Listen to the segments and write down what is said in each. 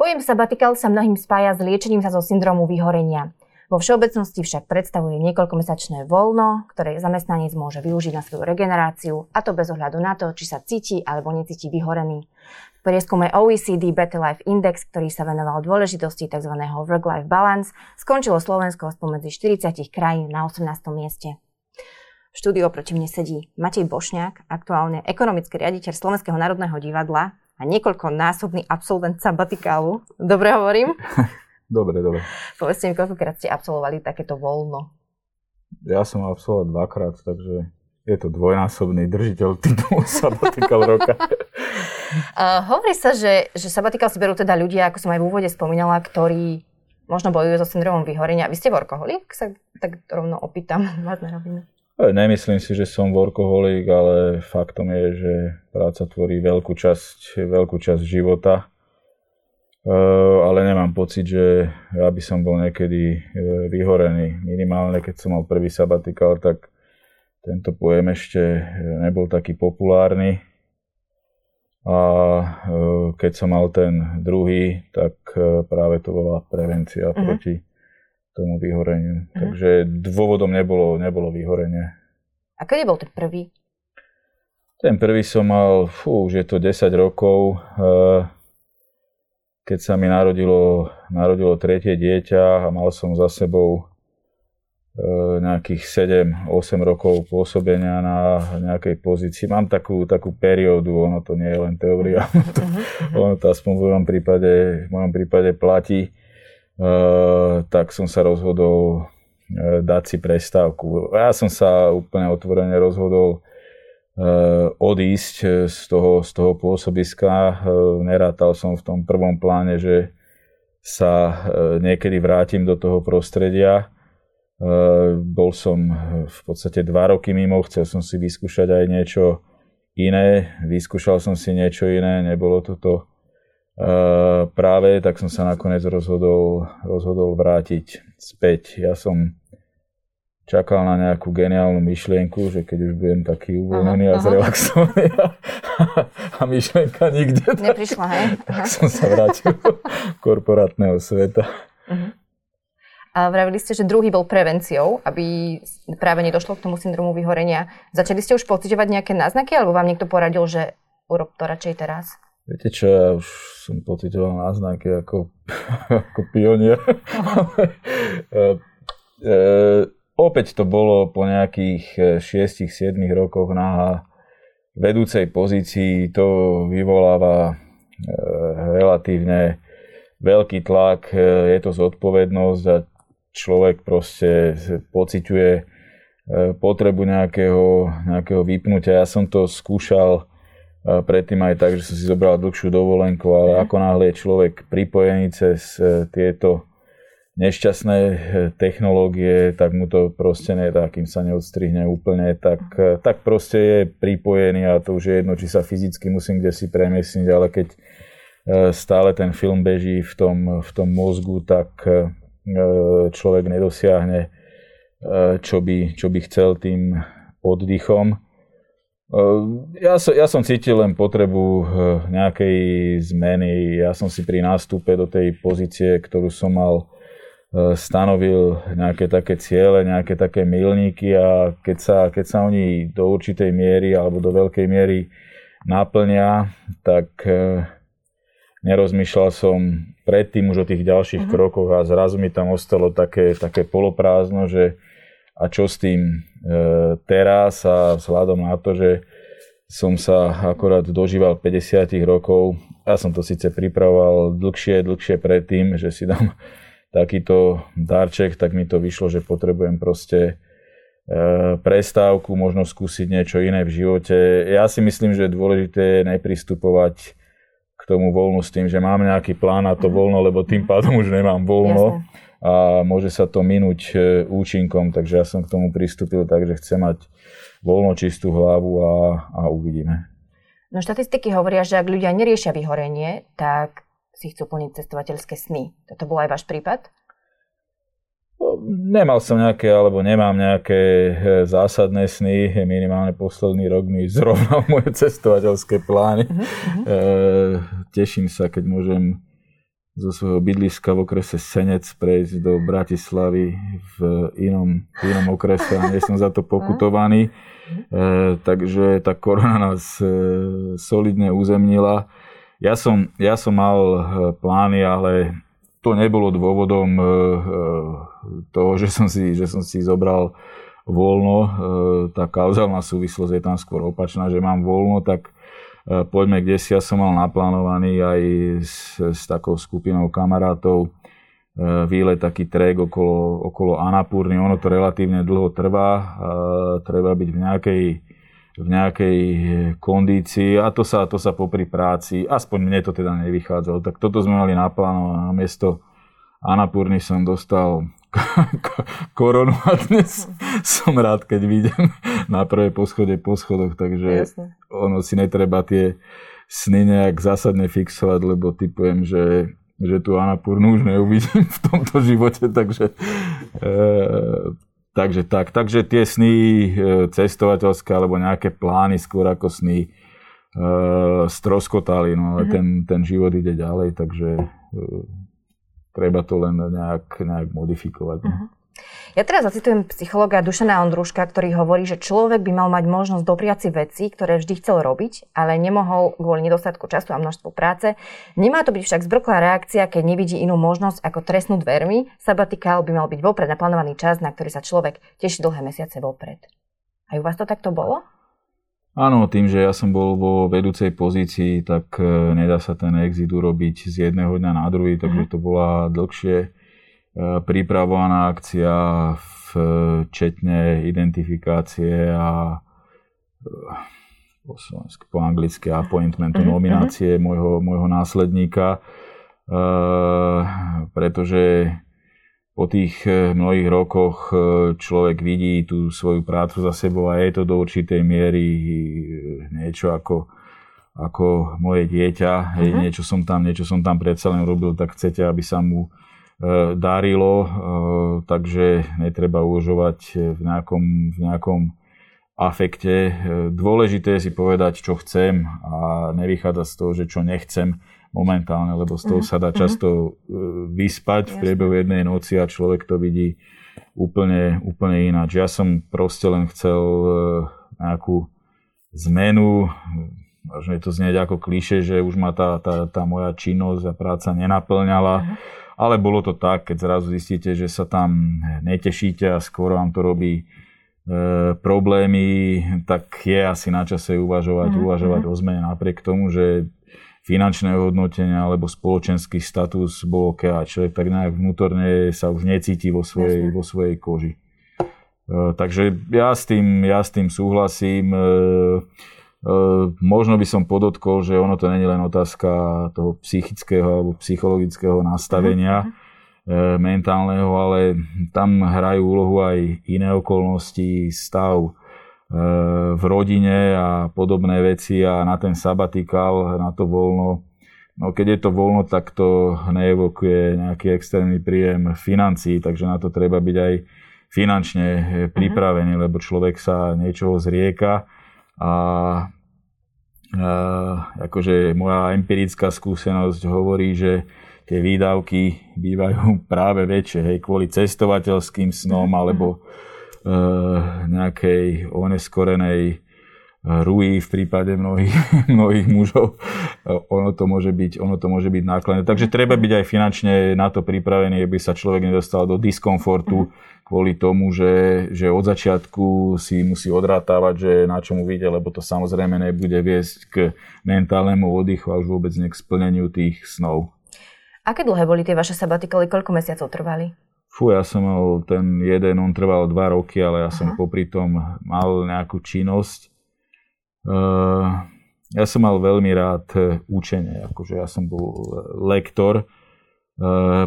Pojem sabatikal sa mnohým spája s liečením sa zo syndromu vyhorenia. Vo všeobecnosti však predstavuje niekoľkomesačné voľno, ktoré zamestnanec môže využiť na svoju regeneráciu, a to bez ohľadu na to, či sa cíti alebo necíti vyhorený. V prieskume OECD Better Life Index, ktorý sa venoval dôležitosti tzv. work-life balance, skončilo Slovensko spomedzi 40 krajín na 18. mieste. V štúdiu oproti mne sedí Matej Bošňák, aktuálne ekonomický riaditeľ Slovenského národného divadla a niekoľkonásobný absolvent sabatikálu. Dobre hovorím? Dobre, dobre. Povedzte mi, koľkokrát ste absolvovali takéto voľno? Ja som absolvoval dvakrát, takže je to dvojnásobný držiteľ titulu sabatikal roka. uh, hovorí sa, že, že sabatikal si berú teda ľudia, ako som aj v úvode spomínala, ktorí možno bojujú so syndromom vyhorenia. Vy ste workoholik? Sa tak rovno opýtam vás na rovinu. Nemyslím si, že som workoholik, ale faktom je, že práca tvorí veľkú časť, veľkú časť života. E, ale nemám pocit, že ja by som bol niekedy e, vyhorený. Minimálne, keď som mal prvý sabatikál, tak tento pojem ešte e, nebol taký populárny. A keď som mal ten druhý, tak práve to bola prevencia uh-huh. proti tomu vyhoreniu. Uh-huh. Takže dôvodom nebolo, nebolo vyhorenie. A kedy bol ten prvý? Ten prvý som mal, fú, už je to 10 rokov, eh, keď sa mi narodilo, narodilo tretie dieťa a mal som za sebou eh, nejakých 7-8 rokov pôsobenia na nejakej pozícii. Mám takú, takú periódu, ono to nie je len teória, uh-huh. ono to aspoň v mojom prípade, v mojom prípade platí Eh, tak som sa rozhodol dať si prestávku. Ja som sa úplne otvorene rozhodol eh, odísť z toho, z toho pôsobiska. Nerátal som v tom prvom pláne, že sa niekedy vrátim do toho prostredia. Bol som v podstate dva roky mimo, chcel som si vyskúšať aj niečo iné. Vyskúšal som si niečo iné, nebolo to to práve, tak som sa nakoniec rozhodol, rozhodol vrátiť späť. Ja som čakal na nejakú geniálnu myšlienku, že keď už budem taký uvoľnený a zrelaxovaný a, a myšlienka nikde, tak, Neprišla, hej? tak som sa vrátil do korporátneho sveta. Uh-huh. A vravili ste, že druhý bol prevenciou, aby práve nedošlo k tomu syndromu vyhorenia. Začali ste už pocitovať nejaké náznaky, alebo vám niekto poradil, že urob to radšej teraz? Viete čo, ja už som pocitoval náznaky ako, ako pionier. e, opäť to bolo po nejakých 6-7 e, rokoch na vedúcej pozícii. To vyvoláva e, relatívne veľký tlak, e, je to zodpovednosť a človek proste pociťuje potrebu nejakého, nejakého vypnutia. Ja som to skúšal predtým aj tak, že som si zobral dlhšiu dovolenku, ale mhm. ako náhle je človek pripojený cez tieto nešťastné e, technológie, tak mu to proste tak, kým sa neodstrihne úplne, tak, e, tak proste je pripojený a to už je jedno, či sa fyzicky musím kde si premiesniť, ale keď stále ten film beží v tom, v tom mozgu, tak človek nedosiahne, čo by, čo by chcel tým oddychom. Ja, som, ja som cítil len potrebu eh, nejakej zmeny. Ja som si pri nástupe do tej pozície, ktorú som mal, eh, stanovil nejaké také ciele, nejaké také milníky a keď sa, keď sa oni do určitej miery alebo do veľkej miery naplnia, tak eh, nerozmýšľal som predtým už o tých ďalších uh-huh. krokoch a zrazu mi tam ostalo také, také poloprázdno, že a čo s tým e, teraz a vzhľadom na to, že som sa akorát dožíval 50 rokov. Ja som to síce pripravoval dlhšie, dlhšie predtým, že si dám takýto darček, tak mi to vyšlo, že potrebujem proste e, prestávku, možno skúsiť niečo iné v živote. Ja si myslím, že dôležité je nepristupovať k tomu voľnu s tým, že mám nejaký plán na to mhm. voľno, lebo tým pádom už nemám voľno. Jasne a môže sa to minúť e, účinkom, takže ja som k tomu pristúpil tak, že chcem mať voľno čistú hlavu a, a uvidíme. No štatistiky hovoria, že ak ľudia neriešia vyhorenie, tak si chcú plniť cestovateľské sny. Toto bol aj váš prípad? Nemal som nejaké, alebo nemám nejaké e, zásadné sny. Minimálne posledný rok mi zrovnal moje cestovateľské plány. Uh-huh. E, teším sa, keď môžem zo svojho bydliska v okrese Senec prejsť do Bratislavy v inom, v inom okrese a nie som za to pokutovaný. E, takže tá korona nás e, solidne uzemnila. Ja som, ja som mal e, plány, ale to nebolo dôvodom e, e, toho, že som si, že som si zobral voľno. Tá kauzálna súvislosť je tam skôr opačná, že mám voľno, tak poďme kde si. Ja som mal naplánovaný aj s, s takou skupinou kamarátov výlet, taký trek okolo, okolo Anapurny. Ono to relatívne dlho trvá. Treba byť v nejakej v nejakej kondícii a to sa, to sa popri práci, aspoň mne to teda nevychádzalo, tak toto sme mali naplánované. Na miesto Anapurny som dostal koronu a dnes som rád, keď vidím na prvé poschode po schodoch, takže Jasne. ono si netreba tie sny nejak zásadne fixovať, lebo typujem, že, že tú Anapurnu už neuvidím v tomto živote, takže e, Takže tak, takže tie sny e, cestovateľské alebo nejaké plány skôr ako sny uh, stroskotali, no ale mm-hmm. ten, ten život ide ďalej, takže uh, treba to len nejak, nejak modifikovať. Mm-hmm. Ja teraz zacitujem psychologa Dušana Ondruška, ktorý hovorí, že človek by mal mať možnosť dopriať si veci, ktoré vždy chcel robiť, ale nemohol kvôli nedostatku času a množstvu práce. Nemá to byť však zbrklá reakcia, keď nevidí inú možnosť ako trestnú dvermi. Sabatikál by mal byť vopred naplánovaný čas, na ktorý sa človek teší dlhé mesiace vopred. A u vás to takto bolo? Áno, tým, že ja som bol vo vedúcej pozícii, tak e, nedá sa ten exit urobiť z jedného dňa na druhý, takže mhm. to bola dlhšie pripravovaná akcia včetne identifikácie a e, po slovensku, po anglicky appointmentu, mhm, nominácie mhm. môjho, môjho následníka, e, pretože po tých mnohých rokoch človek vidí tú svoju prácu za sebou a je to do určitej miery niečo ako, ako moje dieťa. Uh-huh. niečo som tam, niečo som tam predsa len robil, tak chcete, aby sa mu E, darilo, e, takže netreba uvažovať v nejakom, v nejakom afekte. Dôležité je si povedať, čo chcem a nevychádzať z toho, že čo nechcem momentálne, lebo z toho mhm, sa dá mhm. často vyspať v priebehu jednej noci a človek to vidí úplne, úplne ináč. Ja som proste len chcel nejakú zmenu, možno je to znieť ako kliše, že už ma tá, tá, tá moja činnosť a práca nenaplňala. Uh-huh ale bolo to tak, keď zrazu zistíte, že sa tam netešíte a skôr vám to robí e, problémy, tak je asi na čase uvažovať, mm-hmm. uvažovať o zmene napriek tomu, že finančné hodnotenia alebo spoločenský status bol OK a človek tak nejak vnútorne sa už necíti vo svojej, vo svojej koži. E, takže ja s tým, ja s tým súhlasím. E, možno by som podotkol, že ono to není len otázka toho psychického alebo psychologického nastavenia uh-huh. mentálneho, ale tam hrajú úlohu aj iné okolnosti, stav ehm, v rodine a podobné veci a na ten sabatikál, na to voľno. No keď je to voľno, tak to neevokuje nejaký externý príjem financií, takže na to treba byť aj finančne eh, pripravený, lebo človek sa niečoho zrieka a akože moja empirická skúsenosť hovorí, že tie výdavky bývajú práve väčšie, hej, kvôli cestovateľským snom mhm. alebo e, nejakej oneskorenej ruí v prípade mnohých, mnohých mužov. Ono to, môže byť, ono to môže byť nákladné. Takže treba byť aj finančne na to pripravený, aby sa človek nedostal do diskomfortu kvôli tomu, že, že od začiatku si musí odrátavať, že na čomu vyjde, lebo to samozrejme nebude viesť k mentálnemu oddychu a už vôbec nie k splneniu tých snov. Aké dlhé boli tie vaše sabatikoly? Koľko mesiacov trvali? Fú, ja som mal ten jeden, on trval dva roky, ale ja Aha. som popri tom mal nejakú činnosť Eh, ja som mal veľmi rád eh, učenie, akože ja som bol lektor,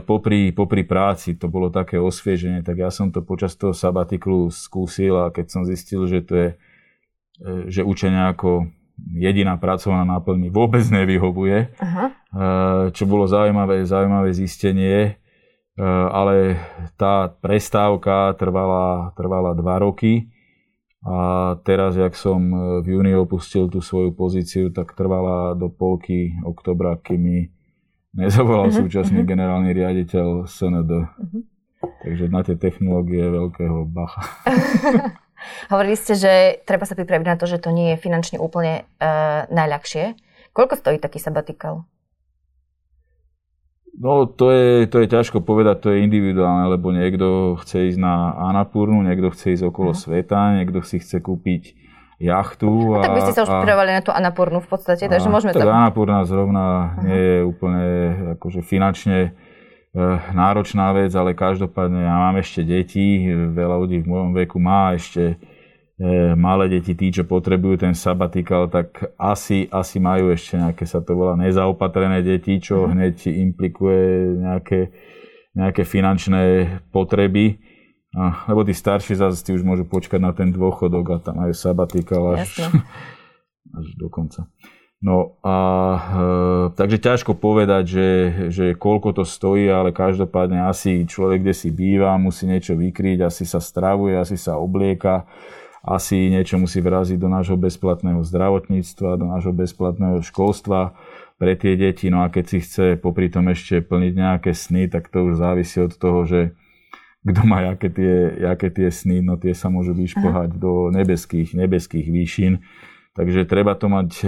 popri, popri práci to bolo také osvieženie, tak ja som to počas toho sabatiklu skúsil a keď som zistil, že to je, že učenie ako jediná pracovná náplň mi vôbec nevyhovuje, Aha. čo bolo zaujímavé, zaujímavé zistenie, ale tá prestávka trvala, trvala dva roky a teraz, jak som v júni opustil tú svoju pozíciu, tak trvala do polky oktobra, kým mi nezavolal uh-huh, súčasný uh-huh. generálny riaditeľ SND. Uh-huh. Takže na tie technológie veľkého bacha. Hovorili ste, že treba sa pripraviť na to, že to nie je finančne úplne uh, najľahšie. Koľko stojí taký sabatikal? No, to je, to je ťažko povedať, to je individuálne, lebo niekto chce ísť na Anapurnu, niekto chce ísť okolo uh-huh. sveta, niekto si chce kúpiť jachtu. A, a tak by ste sa už pripravovali na tú Anapurnu v podstate, takže môžeme tak to... Anapurna zrovna uh-huh. nie je úplne akože finančne Eh, náročná vec, ale každopádne ja mám ešte deti, veľa ľudí v mojom veku má ešte eh, malé deti, tí, čo potrebujú ten sabatikal, tak asi, asi majú ešte nejaké, sa to volá, nezaopatrené deti, čo mhm. hneď implikuje nejaké, nejaké finančné potreby. A, lebo tí starší zase tí už môžu počkať na ten dôchodok a tam majú sabatikal až, až do konca. No a e, takže ťažko povedať, že, že koľko to stojí, ale každopádne asi človek, kde si býva, musí niečo vykryť, asi sa stravuje, asi sa oblieka, asi niečo musí vraziť do nášho bezplatného zdravotníctva, do nášho bezplatného školstva pre tie deti. No a keď si chce popri tom ešte plniť nejaké sny, tak to už závisí od toho, že kto má aké tie, aké tie sny, no tie sa môžu vyšpohať Aha. do nebeských, nebeských výšin. Takže treba to mať e,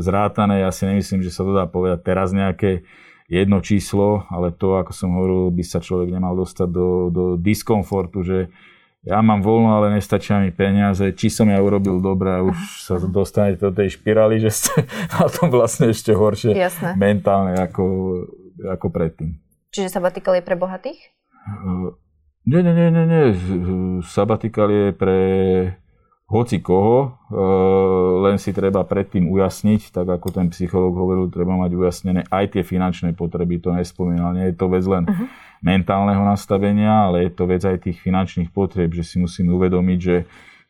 zrátané. Ja si nemyslím, že sa to dá povedať teraz nejaké jedno číslo, ale to, ako som hovoril, by sa človek nemal dostať do, do diskomfortu, že ja mám voľno, ale nestačia mi peniaze, či som ja urobil dobre a už sa dostanete do tej špirály, že ste na tom vlastne ešte horšie Jasné. mentálne ako, ako predtým. Čiže sabatikal je pre bohatých? Nie, nie, nie, nie, nie. Sabatikal je pre hoci koho, e, len si treba predtým ujasniť, tak ako ten psychológ hovoril, treba mať ujasnené aj tie finančné potreby, to nespomínal. Nie je to vec len uh-huh. mentálneho nastavenia, ale je to vec aj tých finančných potrieb, že si musíme uvedomiť, že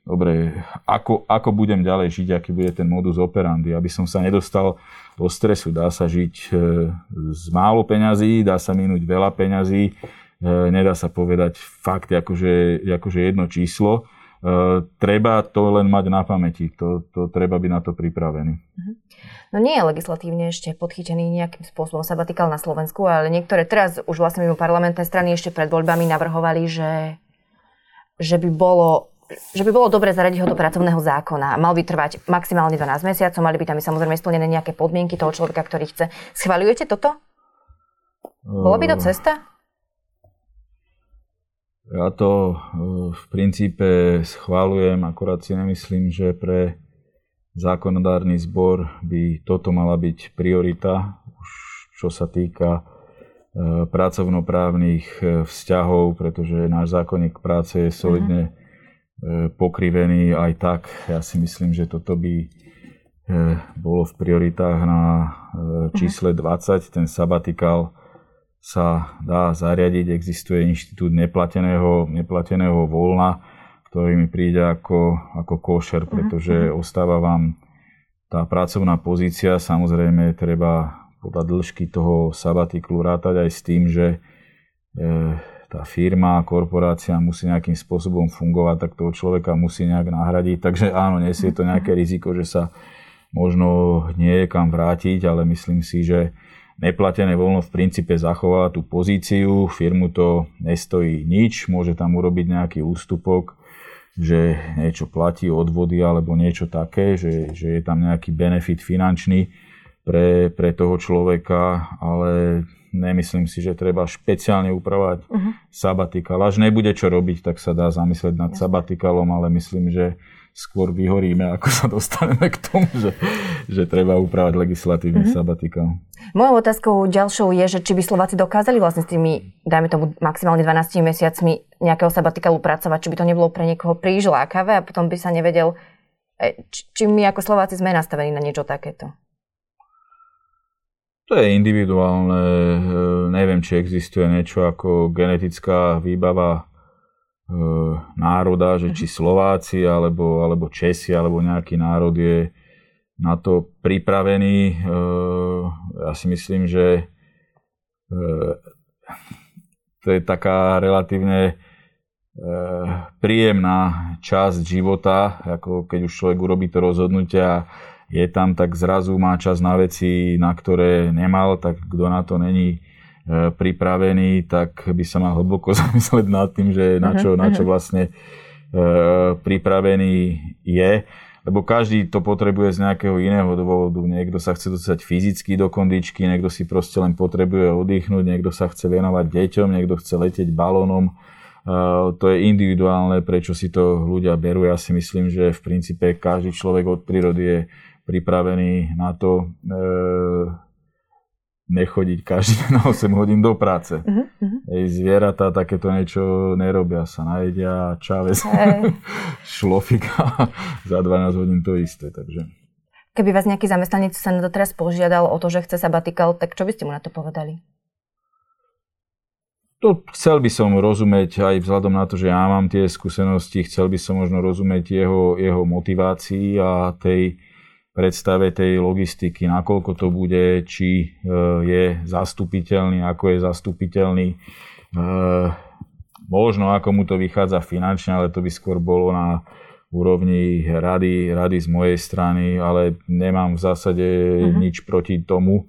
dobre, ako, ako budem ďalej žiť, aký bude ten modus operandi, aby som sa nedostal do stresu. Dá sa žiť e, z málo peňazí, dá sa minúť veľa peňazí, nedá sa povedať fakt akože, akože jedno číslo, Uh, treba to len mať na pamäti, to, to treba byť na to pripravený. Mhm. No nie je legislatívne ešte podchytený nejakým spôsobom sabatikál na Slovensku, ale niektoré teraz už vlastne mimo parlamentné strany ešte pred voľbami navrhovali, že, že by bolo že by bolo dobre zaradiť ho do pracovného zákona. Mal by trvať maximálne 12 mesiacov, mali by tam samozrejme splnené nejaké podmienky toho človeka, ktorý chce. Schvaľujete toto? Bola by to cesta? Ja to e, v princípe schválujem, akorát si nemyslím, že pre zákonodárny zbor by toto mala byť priorita, už čo sa týka e, pracovnoprávnych e, vzťahov, pretože náš zákonník práce je solidne pokrivený aj tak. Ja si myslím, že toto by bolo v prioritách na čísle 20, ten sabatikál sa dá zariadiť. Existuje inštitút neplateného, neplateného voľna, ktorý mi príde ako, ako košer, pretože ostáva vám tá pracovná pozícia. Samozrejme, treba podľa dĺžky toho sabatiklu rátať aj s tým, že e, tá firma, korporácia musí nejakým spôsobom fungovať, tak toho človeka musí nejak nahradiť. Takže áno, nesie to nejaké riziko, že sa možno nie je kam vrátiť, ale myslím si, že Neplatené voľno v princípe zachová tú pozíciu, firmu to nestojí nič, môže tam urobiť nejaký ústupok, že niečo platí odvody alebo niečo také, že, že je tam nejaký benefit finančný pre, pre toho človeka, ale nemyslím si, že treba špeciálne upravať uh-huh. sabatikal. Až nebude čo robiť, tak sa dá zamyslieť nad sabatikalom, ale myslím, že skôr vyhoríme, ako sa dostaneme k tomu, že, že treba upravať legislatívny mm-hmm. sabatikál. Mojou otázkou ďalšou je, že či by Slováci dokázali vlastne s tými, dajme tomu maximálne 12 mesiacmi nejakého sabatikálu pracovať, či by to nebolo pre niekoho príliš lákavé a potom by sa nevedel, e, či, či my ako Slováci sme nastavení na niečo takéto. To je individuálne. E, neviem, či existuje niečo ako genetická výbava národa, že či Slováci alebo, alebo Česi alebo nejaký národ je na to pripravený. E, ja si myslím, že e, to je taká relatívne príjemná časť života, ako keď už človek urobí to rozhodnutie a je tam, tak zrazu má čas na veci, na ktoré nemal, tak kto na to není pripravený, tak by sa mal hlboko zamyslieť nad tým, že na čo, na čo mhm. vlastne pripravený je lebo každý to potrebuje z nejakého iného dôvodu. Niekto sa chce dostať fyzicky do kondičky, niekto si proste len potrebuje oddychnúť, niekto sa chce venovať deťom, niekto chce letieť balónom. Uh, to je individuálne, prečo si to ľudia berú. Ja si myslím, že v princípe každý človek od prírody je pripravený na to uh, nechodiť každý na 8 hodín do práce. Uh-huh, uh-huh. Ej, zvieratá takéto niečo nerobia, sa najedia čávez hey. šlofika za 12 hodín to isté. Takže. Keby vás nejaký zamestnanec sa na to teraz požiadal o to, že chce sabatikal, tak čo by ste mu na to povedali? To chcel by som rozumieť aj vzhľadom na to, že ja mám tie skúsenosti, chcel by som možno rozumieť jeho, jeho motivácii a tej, predstave tej logistiky, nakoľko to bude, či e, je zastupiteľný, ako je zastupiteľný, e, možno ako mu to vychádza finančne, ale to by skôr bolo na úrovni rady, rady z mojej strany, ale nemám v zásade uh-huh. nič proti tomu. E,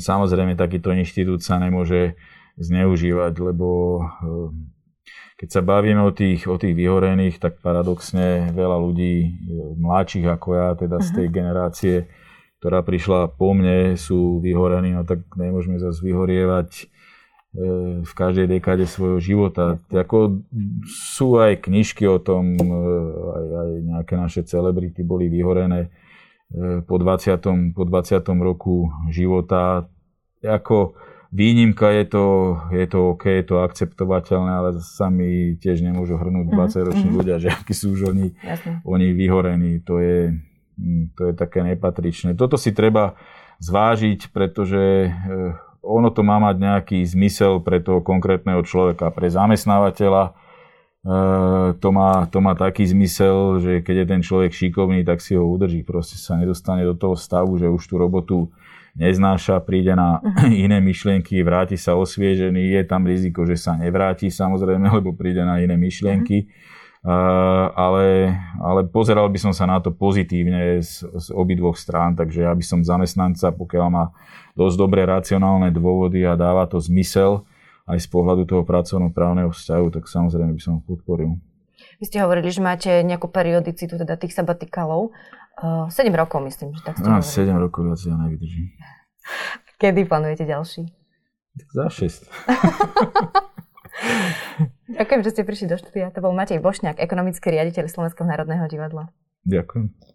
samozrejme, takýto inštitút sa nemôže zneužívať, lebo keď sa bavíme o tých, o tých vyhorených, tak paradoxne veľa ľudí, mladších ako ja, teda z tej mhm. generácie, ktorá prišla po mne, sú vyhorení, no tak nemôžeme zase vyhorievať e, v každej dekáde svojho života. Ako sú aj knižky o tom, e, aj, aj nejaké naše celebrity boli vyhorené e, po 20. Po 20. roku života. Ako, Výnimka je to, je to OK, je to akceptovateľné, ale sami tiež nemôžu hrnúť 20-roční mm-hmm. ľudia, že akí sú už oni, oni vyhorení. To je, hm, to je také nepatričné. Toto si treba zvážiť, pretože eh, ono to má mať nejaký zmysel pre toho konkrétneho človeka, pre zamestnávateľa. Eh, to má, to má taký zmysel, že keď je ten človek šikovný, tak si ho udrží. Proste sa nedostane do toho stavu, že už tú robotu neznáša, príde na uh-huh. iné myšlienky, vráti sa osviežený, je tam riziko, že sa nevráti samozrejme, lebo príde na iné myšlienky. Uh, ale, ale pozeral by som sa na to pozitívne z, z obidvoch strán, takže ja by som zamestnanca, pokiaľ má dosť dobré racionálne dôvody a dáva to zmysel aj z pohľadu toho pracovnoprávneho vzťahu, tak samozrejme by som ho podporil. Vy ste hovorili, že máte nejakú periodicitu teda tých sabatikalov. Uh, 7 rokov myslím, že tak ste no, 7 rokov viac ja nevydržím. Kedy plánujete ďalší? Tak za 6. Ďakujem, že ste prišli do štúdia. To bol Matej Bošňák, ekonomický riaditeľ Slovenského národného divadla. Ďakujem.